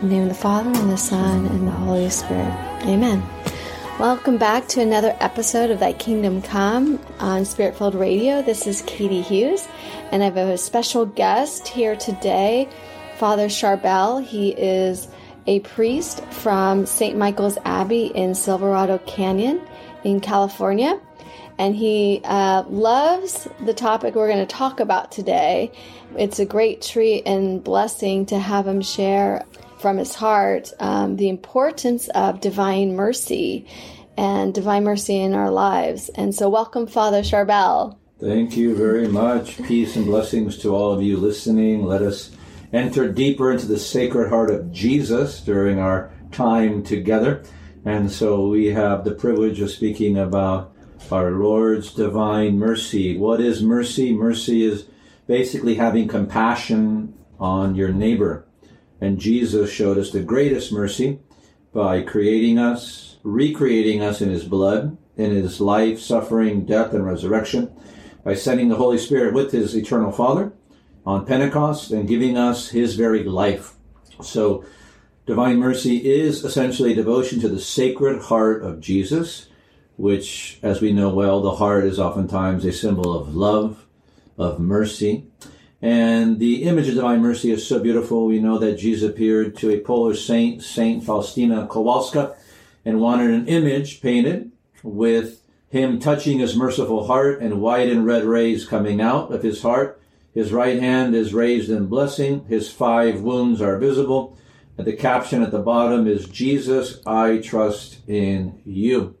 In the name of the Father, and the Son, and the Holy Spirit. Amen. Welcome back to another episode of Thy Kingdom Come on Spirit Filled Radio. This is Katie Hughes, and I have a special guest here today, Father Charbel. He is a priest from St. Michael's Abbey in Silverado Canyon in California. And he uh, loves the topic we're going to talk about today. It's a great treat and blessing to have him share from his heart um, the importance of divine mercy and divine mercy in our lives. And so, welcome, Father Charbel. Thank you very much. Peace and blessings to all of you listening. Let us enter deeper into the sacred heart of Jesus during our time together. And so we have the privilege of speaking about our Lord's divine mercy. What is mercy? Mercy is basically having compassion on your neighbor. And Jesus showed us the greatest mercy by creating us, recreating us in his blood, in his life, suffering, death, and resurrection, by sending the Holy Spirit with his eternal Father on Pentecost and giving us his very life. So, divine mercy is essentially devotion to the sacred heart of Jesus, which, as we know well, the heart is oftentimes a symbol of love, of mercy. And the image of divine mercy is so beautiful. We know that Jesus appeared to a Polish saint, Saint Faustina Kowalska, and wanted an image painted with him touching his merciful heart and white and red rays coming out of his heart. His right hand is raised in blessing. His five wounds are visible. And the caption at the bottom is, Jesus, I trust in you.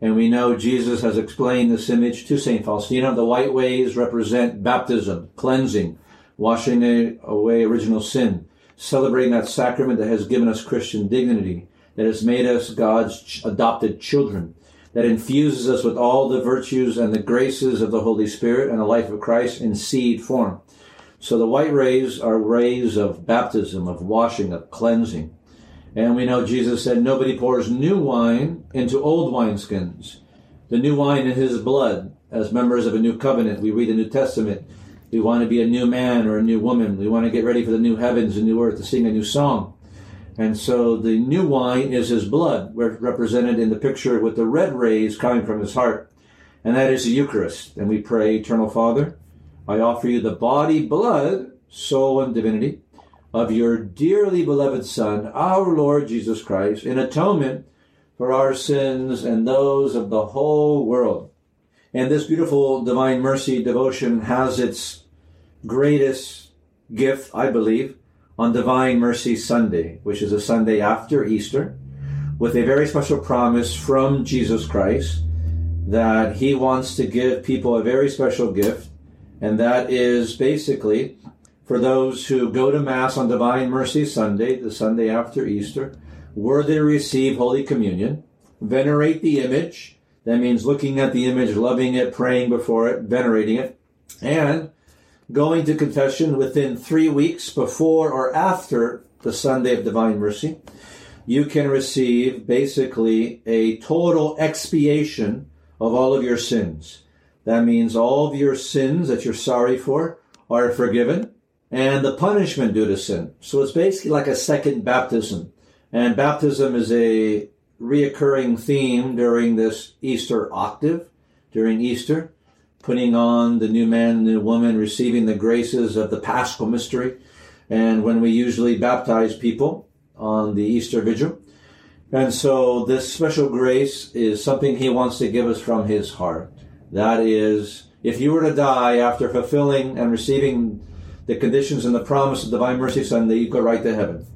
And we know Jesus has explained this image to St. Faustina. The white ways represent baptism, cleansing, washing away original sin, celebrating that sacrament that has given us Christian dignity, that has made us God's adopted children, that infuses us with all the virtues and the graces of the Holy Spirit and the life of Christ in seed form. So the white rays are rays of baptism, of washing, of cleansing. And we know Jesus said, Nobody pours new wine into old wineskins. The new wine in his blood, as members of a new covenant, we read the New Testament. We want to be a new man or a new woman. We want to get ready for the new heavens and new earth to sing a new song. And so the new wine is his blood, represented in the picture with the red rays coming from his heart. And that is the Eucharist. And we pray, Eternal Father, I offer you the body, blood, soul, and divinity of your dearly beloved Son, our Lord Jesus Christ, in atonement for our sins and those of the whole world. And this beautiful divine mercy devotion has its greatest gift, I believe, on Divine Mercy Sunday, which is a Sunday after Easter, with a very special promise from Jesus Christ that he wants to give people a very special gift, and that is basically for those who go to Mass on Divine Mercy Sunday, the Sunday after Easter, worthy to receive Holy Communion, venerate the image. That means looking at the image, loving it, praying before it, venerating it, and going to confession within three weeks before or after the Sunday of Divine Mercy. You can receive basically a total expiation of all of your sins. That means all of your sins that you're sorry for are forgiven and the punishment due to sin. So it's basically like a second baptism. And baptism is a reoccurring theme during this Easter octave, during Easter, putting on the new man, the new woman, receiving the graces of the paschal mystery. And when we usually baptize people on the Easter vigil. And so this special grace is something he wants to give us from his heart. That is, if you were to die after fulfilling and receiving the conditions and the promise of divine mercy son, that you go right to heaven.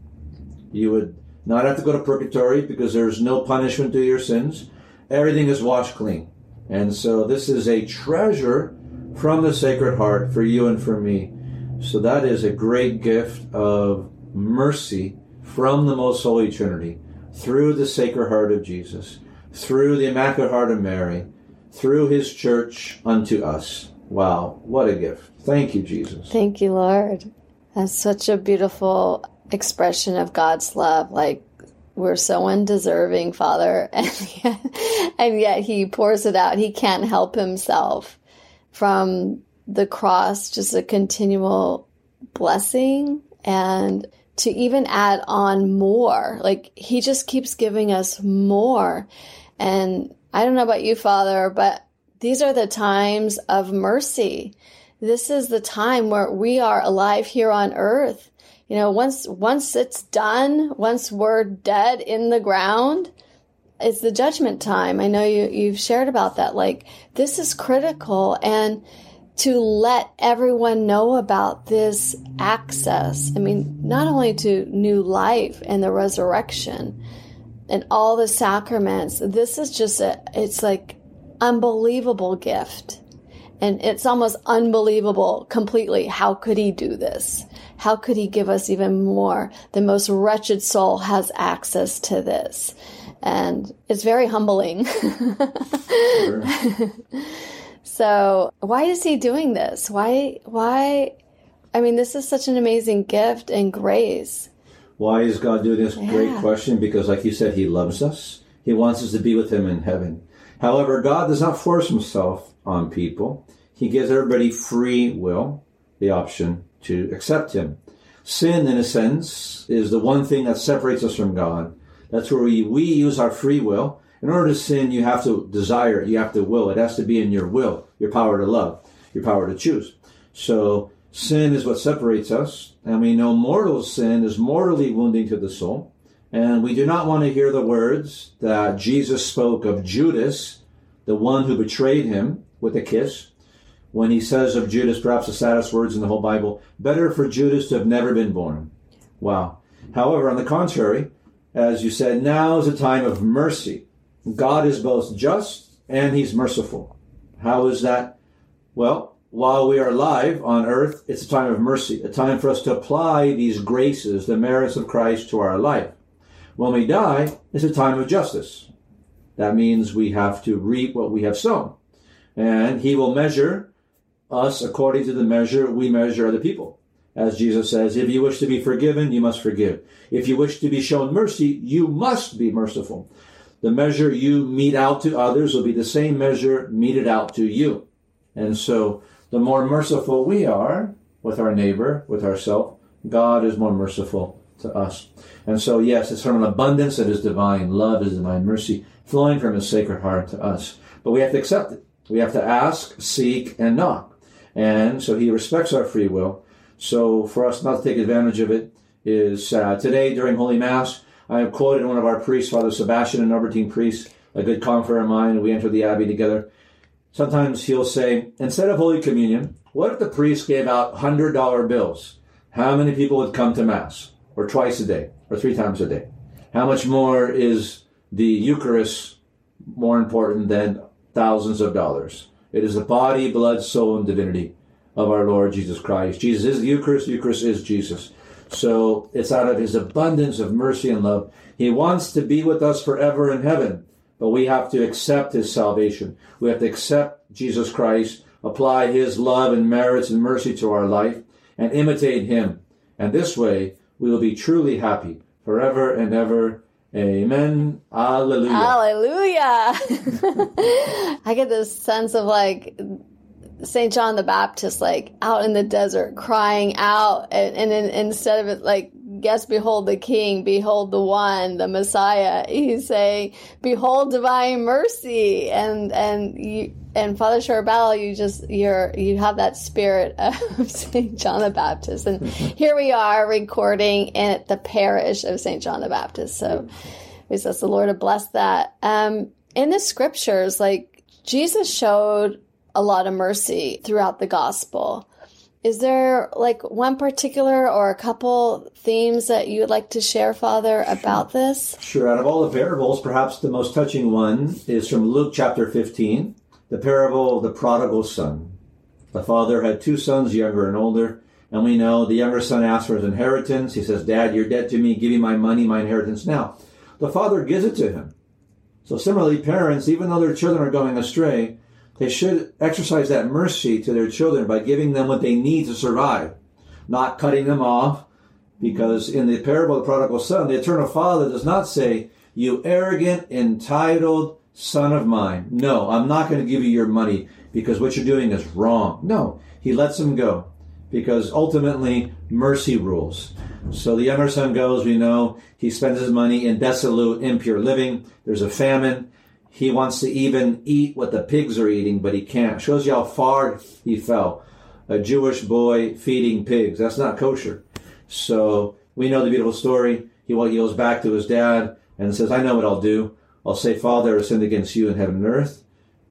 You would not have to go to purgatory because there's no punishment to your sins. Everything is washed clean. And so this is a treasure from the Sacred Heart for you and for me. So that is a great gift of mercy from the Most Holy Trinity through the Sacred Heart of Jesus, through the Immaculate Heart of Mary, through His Church unto us. Wow, what a gift. Thank you, Jesus. Thank you, Lord. That's such a beautiful expression of God's love. Like we're so undeserving, Father, and yet, and yet He pours it out. He can't help Himself from the cross, just a continual blessing and to even add on more. Like He just keeps giving us more. And I don't know about you, Father, but these are the times of mercy. This is the time where we are alive here on earth. You know, once once it's done, once we're dead in the ground, it's the judgment time. I know you you've shared about that. Like this is critical and to let everyone know about this access. I mean, not only to new life and the resurrection and all the sacraments. This is just a it's like unbelievable gift. And it's almost unbelievable completely. How could he do this? How could he give us even more? The most wretched soul has access to this. And it's very humbling. Sure. so why is he doing this? Why, why? I mean, this is such an amazing gift and grace. Why is God doing this? Great question. Because, like you said, He loves us. He wants us to be with Him in heaven. However, God does not force Himself on people. He gives everybody free will, the option to accept Him. Sin, in a sense, is the one thing that separates us from God. That's where we, we use our free will. In order to sin, you have to desire it. You have to will. It has to be in your will, your power to love, your power to choose. So sin is what separates us. And we know mortal sin is mortally wounding to the soul. And we do not want to hear the words that Jesus spoke of Judas, the one who betrayed him with a kiss. When he says of Judas, perhaps the saddest words in the whole Bible, better for Judas to have never been born. Wow. However, on the contrary, as you said, now is a time of mercy. God is both just and he's merciful. How is that? Well, while we are alive on earth, it's a time of mercy, a time for us to apply these graces, the merits of Christ to our life. When we die, it's a time of justice. That means we have to reap what we have sown. And he will measure us according to the measure we measure other people. As Jesus says, if you wish to be forgiven, you must forgive. If you wish to be shown mercy, you must be merciful. The measure you mete out to others will be the same measure meted out to you. And so the more merciful we are with our neighbor, with ourselves, God is more merciful to us. And so, yes, it's from an abundance of His divine love, His divine mercy, flowing from His sacred heart to us. But we have to accept it. We have to ask, seek, and knock. And so He respects our free will. So for us not to take advantage of it is. Today, during Holy Mass, I have quoted one of our priests, Father Sebastian, a Norbertine priest, a good confrere of mine. We entered the Abbey together. Sometimes he'll say, instead of Holy Communion, what if the priest gave out $100 bills? How many people would come to Mass? Or twice a day? Or three times a day? How much more is the Eucharist more important than thousands of dollars? It is the body, blood, soul, and divinity of our Lord Jesus Christ. Jesus is the Eucharist, the Eucharist is Jesus. So it's out of his abundance of mercy and love. He wants to be with us forever in heaven, but we have to accept his salvation. We have to accept Jesus Christ, apply his love and merits and mercy to our life, and imitate him. And this way, we will be truly happy forever and ever. Amen. Alleluia. Hallelujah. I get this sense of like St. John the Baptist, like out in the desert crying out, and, and then instead of it, like, yes, behold the king, behold the one, the Messiah, he's saying, behold divine mercy. And, and you, and Father Charbel, you just, you're, you have that spirit of St. John the Baptist. And here we are recording at the parish of St. John the Baptist. So we just ask the Lord to bless that. Um, in the scriptures, like Jesus showed a lot of mercy throughout the gospel. Is there like one particular or a couple themes that you would like to share, Father, about this? Sure. Out of all the parables, perhaps the most touching one is from Luke chapter 15, the parable of the prodigal son. The father had two sons, younger and older, and we know the younger son asks for his inheritance. He says, Dad, you're dead to me. Give me my money, my inheritance now. The father gives it to him. So similarly, parents, even though their children are going astray, they should exercise that mercy to their children by giving them what they need to survive, not cutting them off. Because in the parable of the prodigal son, the eternal father does not say, You arrogant, entitled son of mine. No, I'm not going to give you your money because what you're doing is wrong. No, he lets him go because ultimately mercy rules. So the younger son goes, we know, he spends his money in desolate, impure living. There's a famine. He wants to even eat what the pigs are eating, but he can't. Shows you how far he fell. A Jewish boy feeding pigs. That's not kosher. So we know the beautiful story. He, well, he goes back to his dad and says, I know what I'll do. I'll say, Father, I sinned against you in heaven and earth.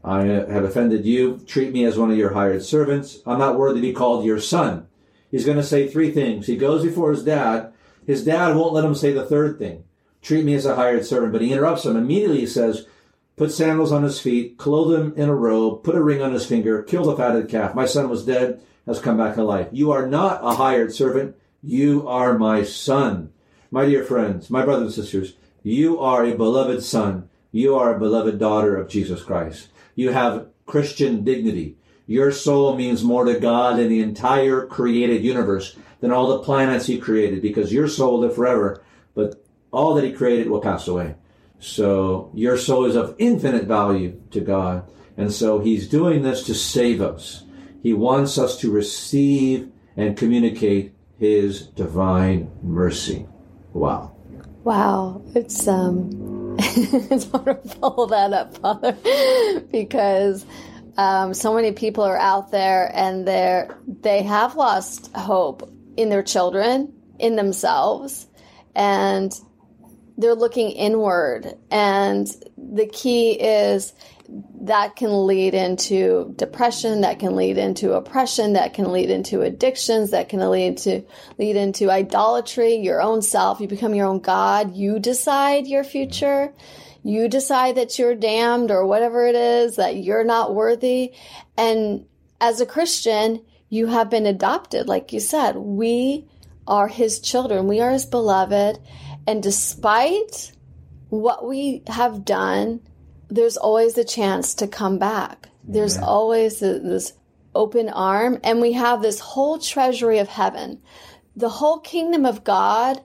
I uh, have offended you. Treat me as one of your hired servants. I'm not worthy to be called your son. He's going to say three things. He goes before his dad. His dad won't let him say the third thing. Treat me as a hired servant. But he interrupts him. Immediately he says, put sandals on his feet, clothe him in a robe, put a ring on his finger, kill the fatted calf. My son was dead, has come back to life. You are not a hired servant. You are my son. My dear friends, my brothers and sisters, you are a beloved son. You are a beloved daughter of Jesus Christ. You have Christian dignity. Your soul means more to God in the entire created universe than all the planets He created because your soul live forever, but all that He created will pass away. So your soul is of infinite value to God. And so He's doing this to save us. He wants us to receive and communicate His divine mercy. Wow. Wow, it's um, it's hard to follow that up, Father, because um, so many people are out there and they're they have lost hope in their children, in themselves, and they're looking inward. And the key is that can lead into depression, that can lead into oppression, that can lead into addictions, that can lead to lead into idolatry, your own self. You become your own God. You decide your future. You decide that you're damned or whatever it is, that you're not worthy. And as a Christian, you have been adopted. Like you said, we are his children. We are his beloved. And despite what we have done, there's always a chance to come back. There's always th- this open arm, and we have this whole treasury of heaven. The whole kingdom of God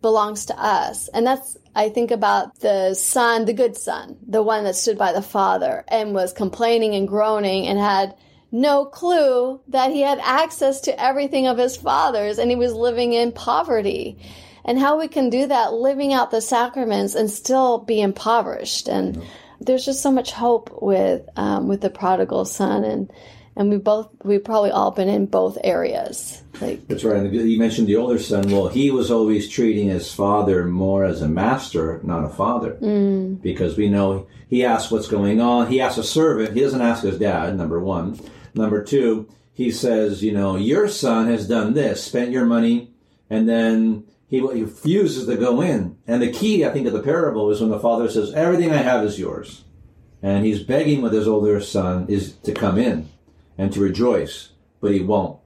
belongs to us. And that's, I think about the son, the good son, the one that stood by the father and was complaining and groaning and had no clue that he had access to everything of his father's and he was living in poverty. And how we can do that living out the sacraments and still be impoverished. And there's just so much hope with um, with the prodigal son and and we both we've probably all been in both areas like That's right. And you mentioned the older son. Well, he was always treating his father more as a master, not a father. Mm. Because we know he asks what's going on. He asks a servant. He doesn't ask his dad, number one. Number two, he says, you know, your son has done this, spent your money, and then he, refuses to go in. And the key, I think, of the parable is when the father says, everything I have is yours. And he's begging with his older son is to come in and to rejoice, but he won't.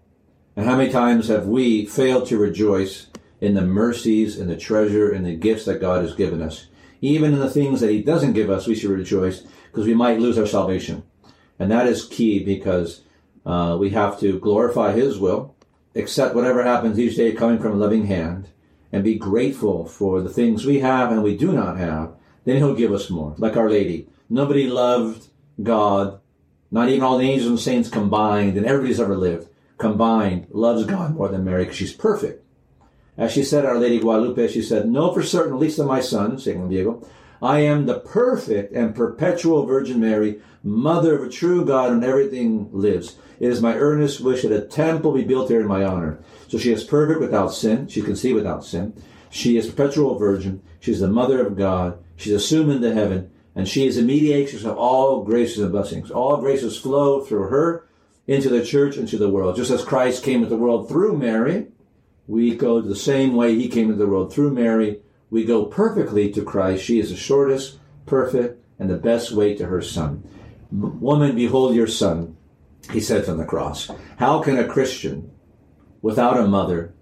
And how many times have we failed to rejoice in the mercies and the treasure and the gifts that God has given us? Even in the things that He doesn't give us, we should rejoice because we might lose our salvation. And that is key because uh, we have to glorify His will, accept whatever happens each day coming from a loving hand, and be grateful for the things we have and we do not have. Then He'll give us more. Like Our Lady. Nobody loved God not even all the angels and saints combined, and everybody's ever lived, combined, loves God more than Mary because she's perfect. As she said, Our Lady Guadalupe, she said, Know for certain, at least of my son, St. Juan Diego, I am the perfect and perpetual Virgin Mary, mother of a true God, and everything lives. It is my earnest wish that a temple be built here in my honor. So she is perfect without sin. She can see without sin. She is perpetual virgin. She's the mother of God. She's assumed into heaven. And she is the mediatrix of all graces and blessings. All graces flow through her into the church, into the world. Just as Christ came into the world through Mary, we go the same way he came into the world through Mary. We go perfectly to Christ. She is the shortest, perfect, and the best way to her son. Woman, behold your son, he said from the cross. How can a Christian without a mother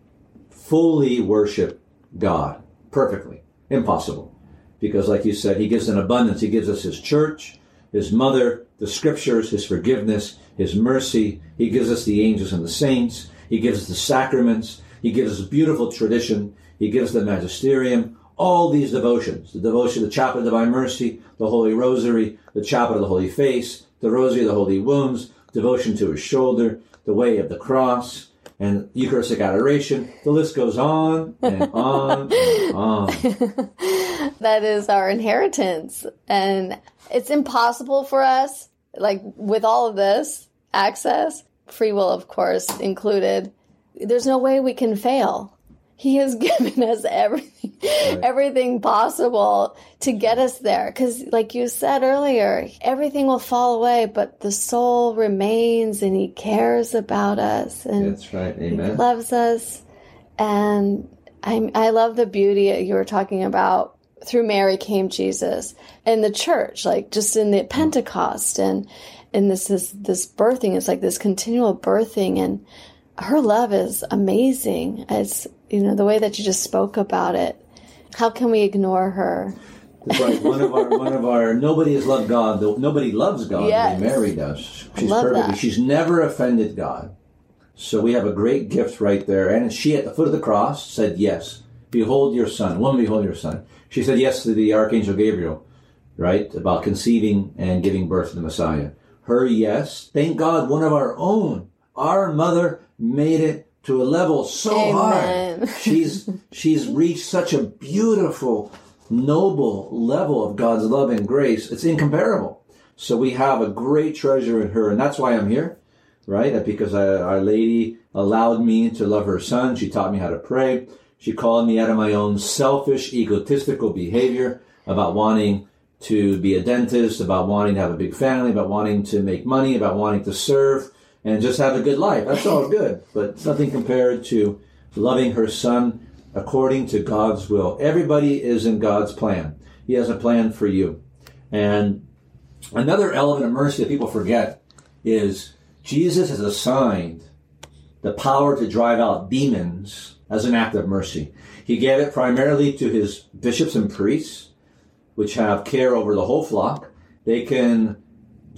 fully worship God perfectly? Impossible. Because, like you said, he gives an abundance. He gives us his church, his mother, the scriptures, his forgiveness, his mercy. He gives us the angels and the saints. He gives us the sacraments. He gives us beautiful tradition. He gives the magisterium. All these devotions, the devotion, of the chaplet of divine mercy, the holy rosary, the chaplet of the holy face, the rosary of the holy wounds, devotion to his shoulder, the way of the cross, and Eucharistic adoration. The list goes on and on and on. that is our inheritance. And it's impossible for us, like with all of this access, free will, of course, included. There's no way we can fail. He has given us everything, everything possible to get us there. Cause like you said earlier, everything will fall away, but the soul remains and he cares about us and That's right. he Amen. loves us. And I, I love the beauty you were talking about. Through Mary came Jesus, and the church, like just in the Pentecost, and and this is this birthing is like this continual birthing, and her love is amazing. It's you know the way that you just spoke about it. How can we ignore her? Right. One of our one of our nobody has loved God. Nobody loves God Yes. Mary does. She's love perfect. that. She's never offended God. So we have a great gift right there. And she at the foot of the cross said, Yes, behold your son. Woman, behold your son. She said yes to the Archangel Gabriel, right? About conceiving and giving birth to the Messiah. Her yes. Thank God one of our own. Our mother made it to a level so Amen. high. She's she's reached such a beautiful, noble level of God's love and grace. It's incomparable. So we have a great treasure in her, and that's why I'm here, right? Because I, Our Lady allowed me to love her son. She taught me how to pray. She called me out of my own selfish, egotistical behavior about wanting to be a dentist, about wanting to have a big family, about wanting to make money, about wanting to serve and just have a good life. That's all good, but it's nothing compared to loving her son according to God's will. Everybody is in God's plan. He has a plan for you. And another element of mercy that people forget is Jesus has assigned the power to drive out demons as an act of mercy. He gave it primarily to his bishops and priests, which have care over the whole flock. They can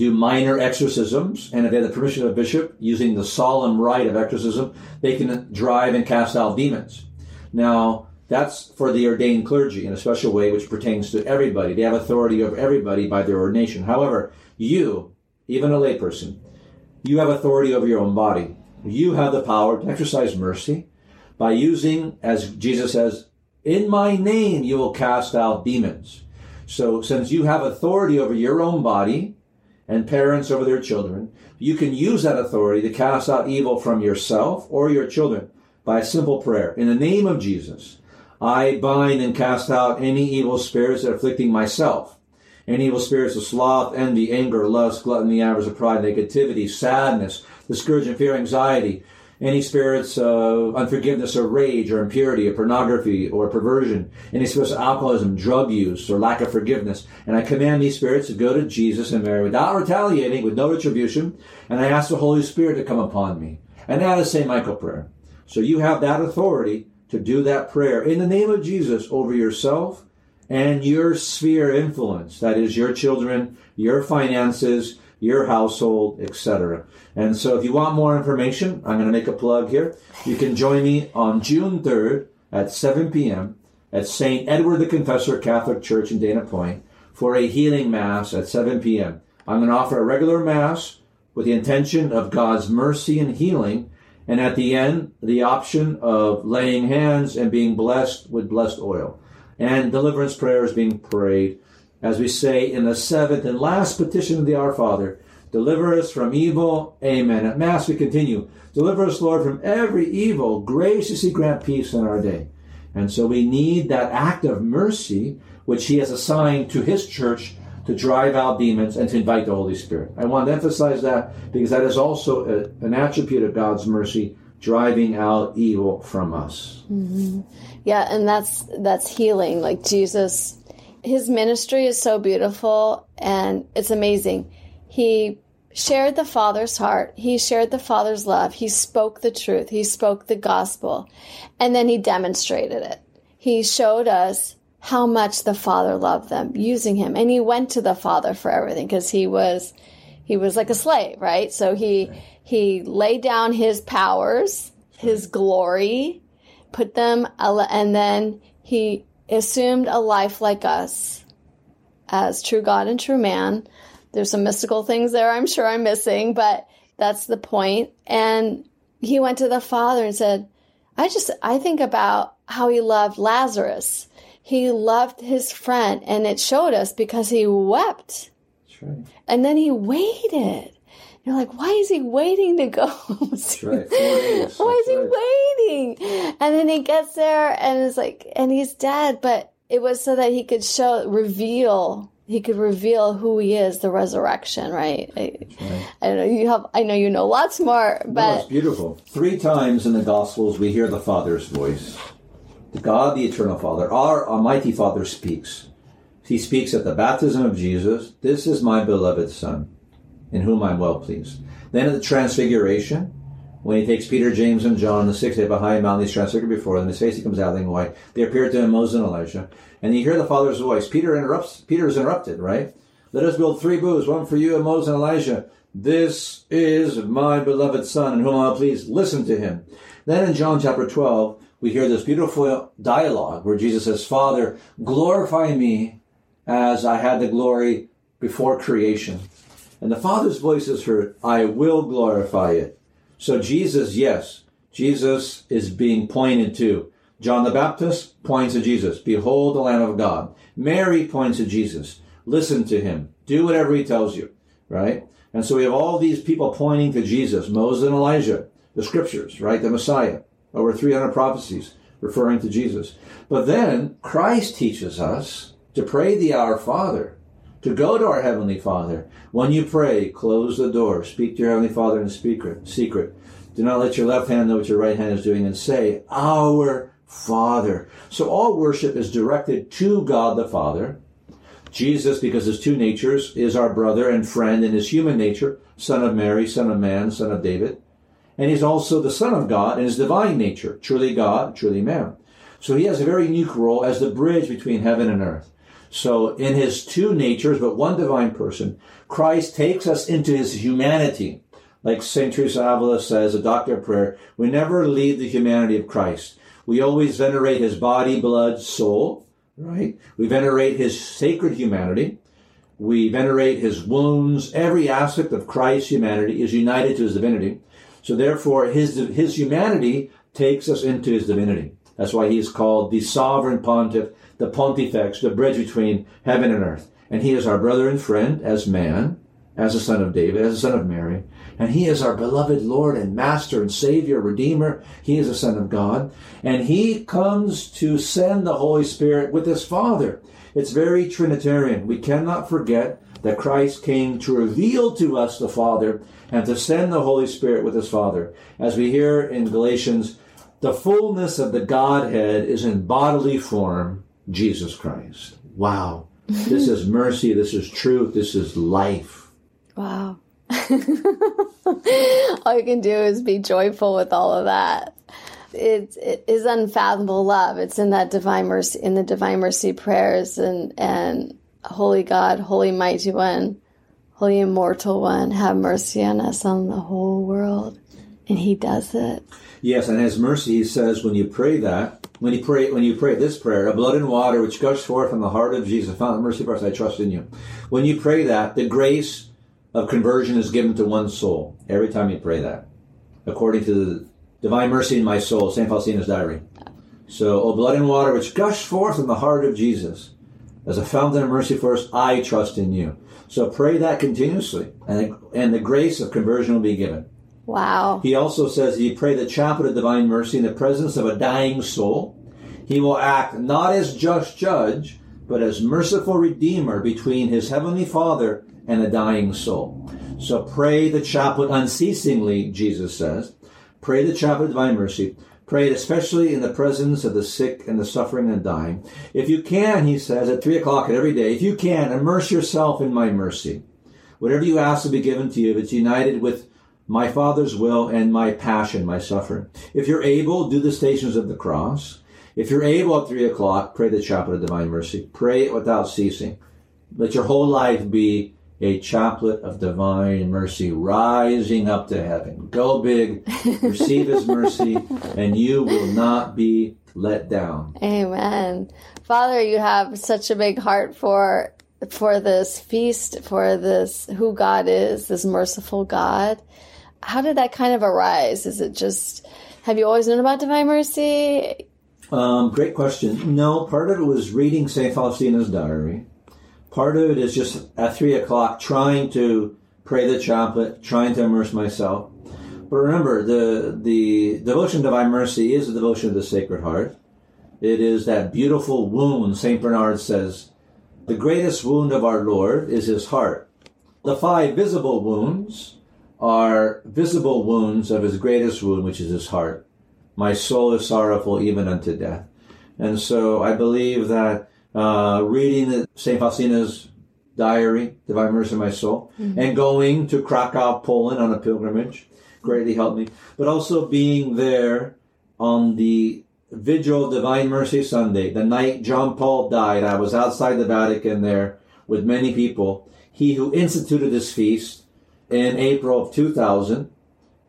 do minor exorcisms, and if they have the permission of a bishop, using the solemn rite of exorcism, they can drive and cast out demons. Now, that's for the ordained clergy in a special way, which pertains to everybody. They have authority over everybody by their ordination. However, you, even a layperson, you have authority over your own body. You have the power to exercise mercy by using, as Jesus says, in my name you will cast out demons. So since you have authority over your own body and parents over their children, you can use that authority to cast out evil from yourself or your children by a simple prayer. In the name of Jesus, I bind and cast out any evil spirits that are afflicting myself. Any evil spirits of sloth, envy, anger, lust, gluttony, avarice, pride, negativity, sadness, discouragement, fear, anxiety, any spirits of unforgiveness or rage or impurity or pornography or perversion, any spirits of alcoholism, drug use or lack of forgiveness. And I command these spirits to go to Jesus and Mary without retaliating, with no retribution. And I ask the Holy Spirit to come upon me. And that is St. Michael prayer. So you have that authority to do that prayer in the name of Jesus over yourself and your sphere influence. That is your children, your finances, your household, etc. And so if you want more information, I'm going to make a plug here. You can join me on June 3rd at 7 p.m. at St. Edward the Confessor Catholic Church in Dana Point for a healing mass at 7 p.m. I'm going to offer a regular mass with the intention of God's mercy and healing, and at the end, the option of laying hands and being blessed with blessed oil. And deliverance prayers being prayed, as we say in the seventh and last petition of the Our Father, deliver us from evil. Amen. At Mass we continue, deliver us, Lord, from every evil. Graciously grant peace in our day. And so we need that act of mercy, which He has assigned to His church to drive out demons and to invite the Holy Spirit. I want to emphasize that because that is also a, an attribute of God's mercy, driving out evil from us. Mm-hmm. Yeah, and that's that's healing. Like Jesus, his ministry is so beautiful and it's amazing. He shared the Father's heart. He shared the Father's love. He spoke the truth. He spoke the gospel. And then he demonstrated it. He showed us how much the Father loved them using him. And he went to the Father for everything because he was he was like a slave, right? So he he laid down his powers, his glory, put them and then he assumed a life like us as true God and true man. There's some mystical things there I'm sure I'm missing, but that's the point. And he went to the Father and said, I just I think about how he loved Lazarus. He loved his friend and it showed us because he wept. Right. And then he waited. You're like, why is he waiting to go? That's right. Why is he waiting? And then he gets there and it's like, and he's dead, but it was so that he could show, reveal, he could reveal who he is, the resurrection, right? I, I know, you have, I know you know lots more, No, but it's beautiful. Three times in the Gospels we hear the Father's voice. The God, the eternal Father, our Almighty Father speaks. He speaks at the baptism of Jesus. This is my beloved Son, in whom I'm well pleased. Then at the Transfiguration, when he takes Peter, James, and John the sixth day behind a high mountain, he's transfigured before them. His face he comes out in white. They appear to him, Moses and Elijah. And you hear the Father's voice. Peter interrupts. Peter is interrupted, right? Let us build three booths, one for you and Moses and Elijah. This is my beloved Son, in whom I'm well pleased. Listen to him. Then in John chapter 12, we hear this beautiful dialogue where Jesus says, Father, glorify me as I had the glory before creation. And the Father's voice is heard, I will glorify it. So Jesus, yes, Jesus is being pointed to. John the Baptist points to Jesus. Behold the Lamb of God. Mary points to Jesus. Listen to him. Do whatever he tells you, right? And so we have all these people pointing to Jesus, Moses and Elijah, the scriptures, right? The Messiah. Over 300 prophecies referring to Jesus. But then Christ teaches us to pray the Our Father, to go to our Heavenly Father. When you pray, close the door, speak to your Heavenly Father in secret. secret. Do not let your left hand know what your right hand is doing and say, Our Father. So all worship is directed to God the Father. Jesus, because his two natures, is our brother and friend in his human nature, son of Mary, son of man, son of David. And he's also the son of God in his divine nature, truly God, truly man. So he has a very unique role as the bridge between heaven and earth. So in his two natures, but one divine person, Christ takes us into his humanity. Like St. Teresa Avila says, a doctor of prayer, we never leave the humanity of Christ. We always venerate his body, blood, soul, right? We venerate his sacred humanity. We venerate his wounds. Every aspect of Christ's humanity is united to his divinity. So therefore, his, his humanity takes us into his divinity. That's why he is called the sovereign pontiff, the pontifex, the bridge between heaven and earth. And he is our brother and friend as man, as a son of David, as a son of Mary. And he is our beloved Lord and Master and Savior, Redeemer. He is a son of God. And he comes to send the Holy Spirit with his Father. It's very Trinitarian. We cannot forget that Christ came to reveal to us the Father and to send the Holy Spirit with his Father. As we hear in Galatians, the fullness of the Godhead is in bodily form, Jesus Christ. Wow. This is mercy. This is truth. This is life. wow. all you can do is be joyful with all of that. It's it is unfathomable love. It's in that divine mercy, in the divine mercy prayers, and and Holy God, Holy Mighty One, Holy Immortal One, have mercy on us on the whole world, and He does it. Yes, and His mercy, He says, when you pray that, when you pray, when you pray this prayer, a blood and water which gushed forth from the heart of Jesus, found the mercy of us, I trust in you. When you pray that, the grace of conversion is given to one soul every time you pray that, according to the divine mercy in my soul, St. Faustina's diary. So, O blood and water which gush forth from the heart of Jesus, as a fountain of mercy for us, I trust in you. So pray that continuously, and, and the grace of conversion will be given. Wow. He also says, he pray the chaplet of divine mercy in the presence of a dying soul, he will act not as just judge, but as merciful redeemer between his heavenly Father and a dying soul. So pray the chaplet unceasingly, Jesus says. Pray the chaplet of divine mercy. Pray it especially in the presence of the sick and the suffering and dying. If you can, he says, at three o'clock every day, if you can, immerse yourself in my mercy. Whatever you ask will be given to you if it's united with my Father's will and my passion, my suffering. If you're able, do the stations of the cross. If you're able at three o'clock, pray the chaplet of divine mercy. Pray it without ceasing. Let your whole life be a chaplet of divine mercy rising up to heaven. Go big, receive his mercy, and you will not be let down. Amen. Father, you have such a big heart for for this feast, for this who God is, this merciful God. How did that kind of arise? Is it just have you always known about divine mercy? Um, great question. No, part of it was reading St. Faustina's diary. Part of it is just at three o'clock trying to pray the chaplet, trying to immerse myself. But remember, the the devotion to divine mercy is the devotion of the Sacred Heart. It is that beautiful wound, St. Bernard says, the greatest wound of our Lord is his heart. The five visible wounds are visible wounds of his greatest wound, which is his heart. My soul is sorrowful even unto death. And so I believe that uh, reading the St. Faustina's diary, Divine Mercy My Soul, and going to Krakow, Poland on a pilgrimage greatly helped me. But also being there on the Vigil of Divine Mercy Sunday, the night John Paul died, I was outside the Vatican there with many people. He who instituted this feast in April of 2000,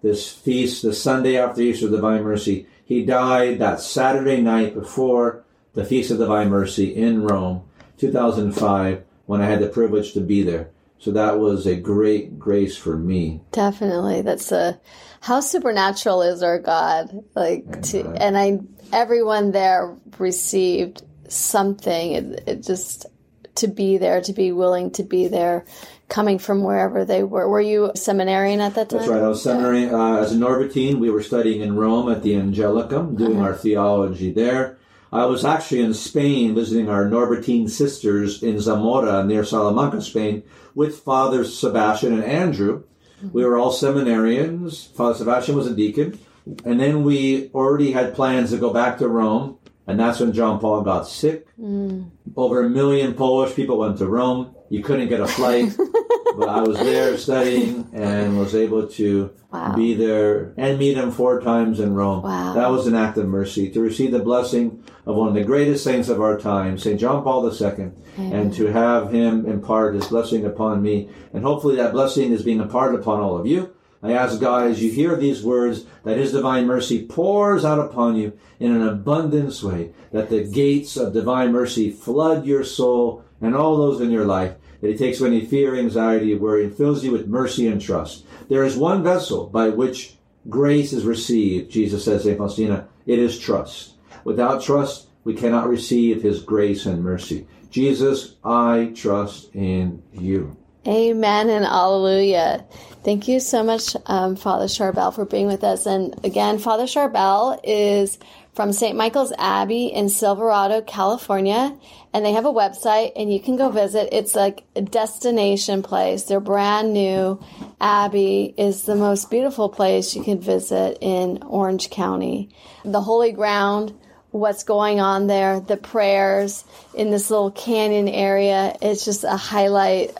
this feast, the Sunday after Easter of Divine Mercy, he died that Saturday night before the Feast of Divine Mercy in Rome, 2005, when I had the privilege to be there. So that was a great grace for me. Definitely. That's a how supernatural is our God? Like to and I everyone there received something. It, it just to be there, to be willing to be there, coming from wherever they were. Were you a seminarian at that time? That's right. I was seminary uh, as a Norbertine. We were studying in Rome at the Angelicum, doing uh-huh. our theology there. I was actually in Spain visiting our Norbertine sisters in Zamora near Salamanca, Spain, with Father Sebastian and Andrew. Mm-hmm. We were all seminarians. Father Sebastian was a deacon. And then we already had plans to go back to Rome. And that's when John Paul got sick. Mm. Over a million Polish people went to Rome. You couldn't get a flight. but I was there studying and was able to Wow. be there and meet him four times in Rome. Wow. That was an act of mercy to receive the blessing of one of the greatest saints of our time, St. John Paul II, and to have him impart his blessing upon me. And hopefully that blessing is being imparted upon all of you. I ask God as you hear these words that His divine mercy pours out upon you in an abundance way, that the gates of divine mercy flood your soul and all those in your life, that He takes away any fear, anxiety, worry, and fills you with mercy and trust. There is one vessel by which grace is received, Jesus says, St. Faustina, it is trust. Without trust, we cannot receive His grace and mercy. Jesus, I trust in you. Amen and alleluia. Thank you so much, um, Father Charbel, for being with us. And again, Father Charbel is from St. Michael's Abbey in Silverado, California. And they have a website and you can go visit. It's like a destination place. Their brand new Abbey is the most beautiful place you can visit in Orange County. The holy ground what's going on there, the prayers in this little canyon area. It's just a highlight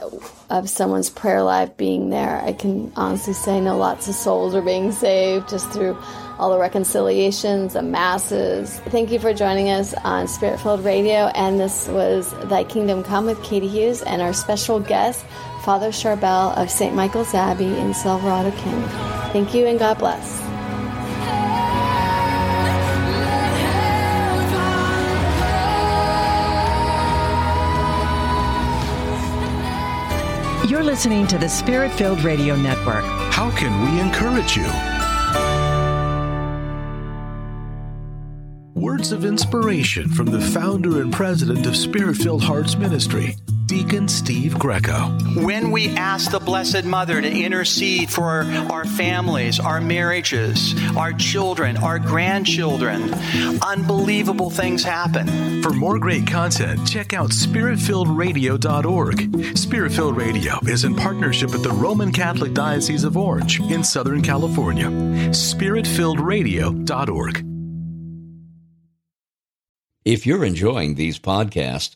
of someone's prayer life being there. I can honestly say, know lots of souls are being saved just through all the reconciliations, the masses. Thank you for joining us on Spirit Filled Radio. And this was Thy Kingdom Come with Katie Hughes and our special guest, Father Charbel of St. Michael's Abbey in Silverado Canyon. Thank you and God bless. Listening to the Spirit Filled Radio Network. How can we encourage you? Words of inspiration from the founder and president of Spirit Filled Hearts Ministry, Deacon Steve Greco. When we ask the Blessed Mother to intercede for our families, our marriages, our children, our grandchildren, unbelievable things happen. For more great content, check out spiritfilledradio.org. Spirit Filled Radio is in partnership with the Roman Catholic Diocese of Orange in Southern California. spiritfilledradio.org. If you're enjoying these podcasts,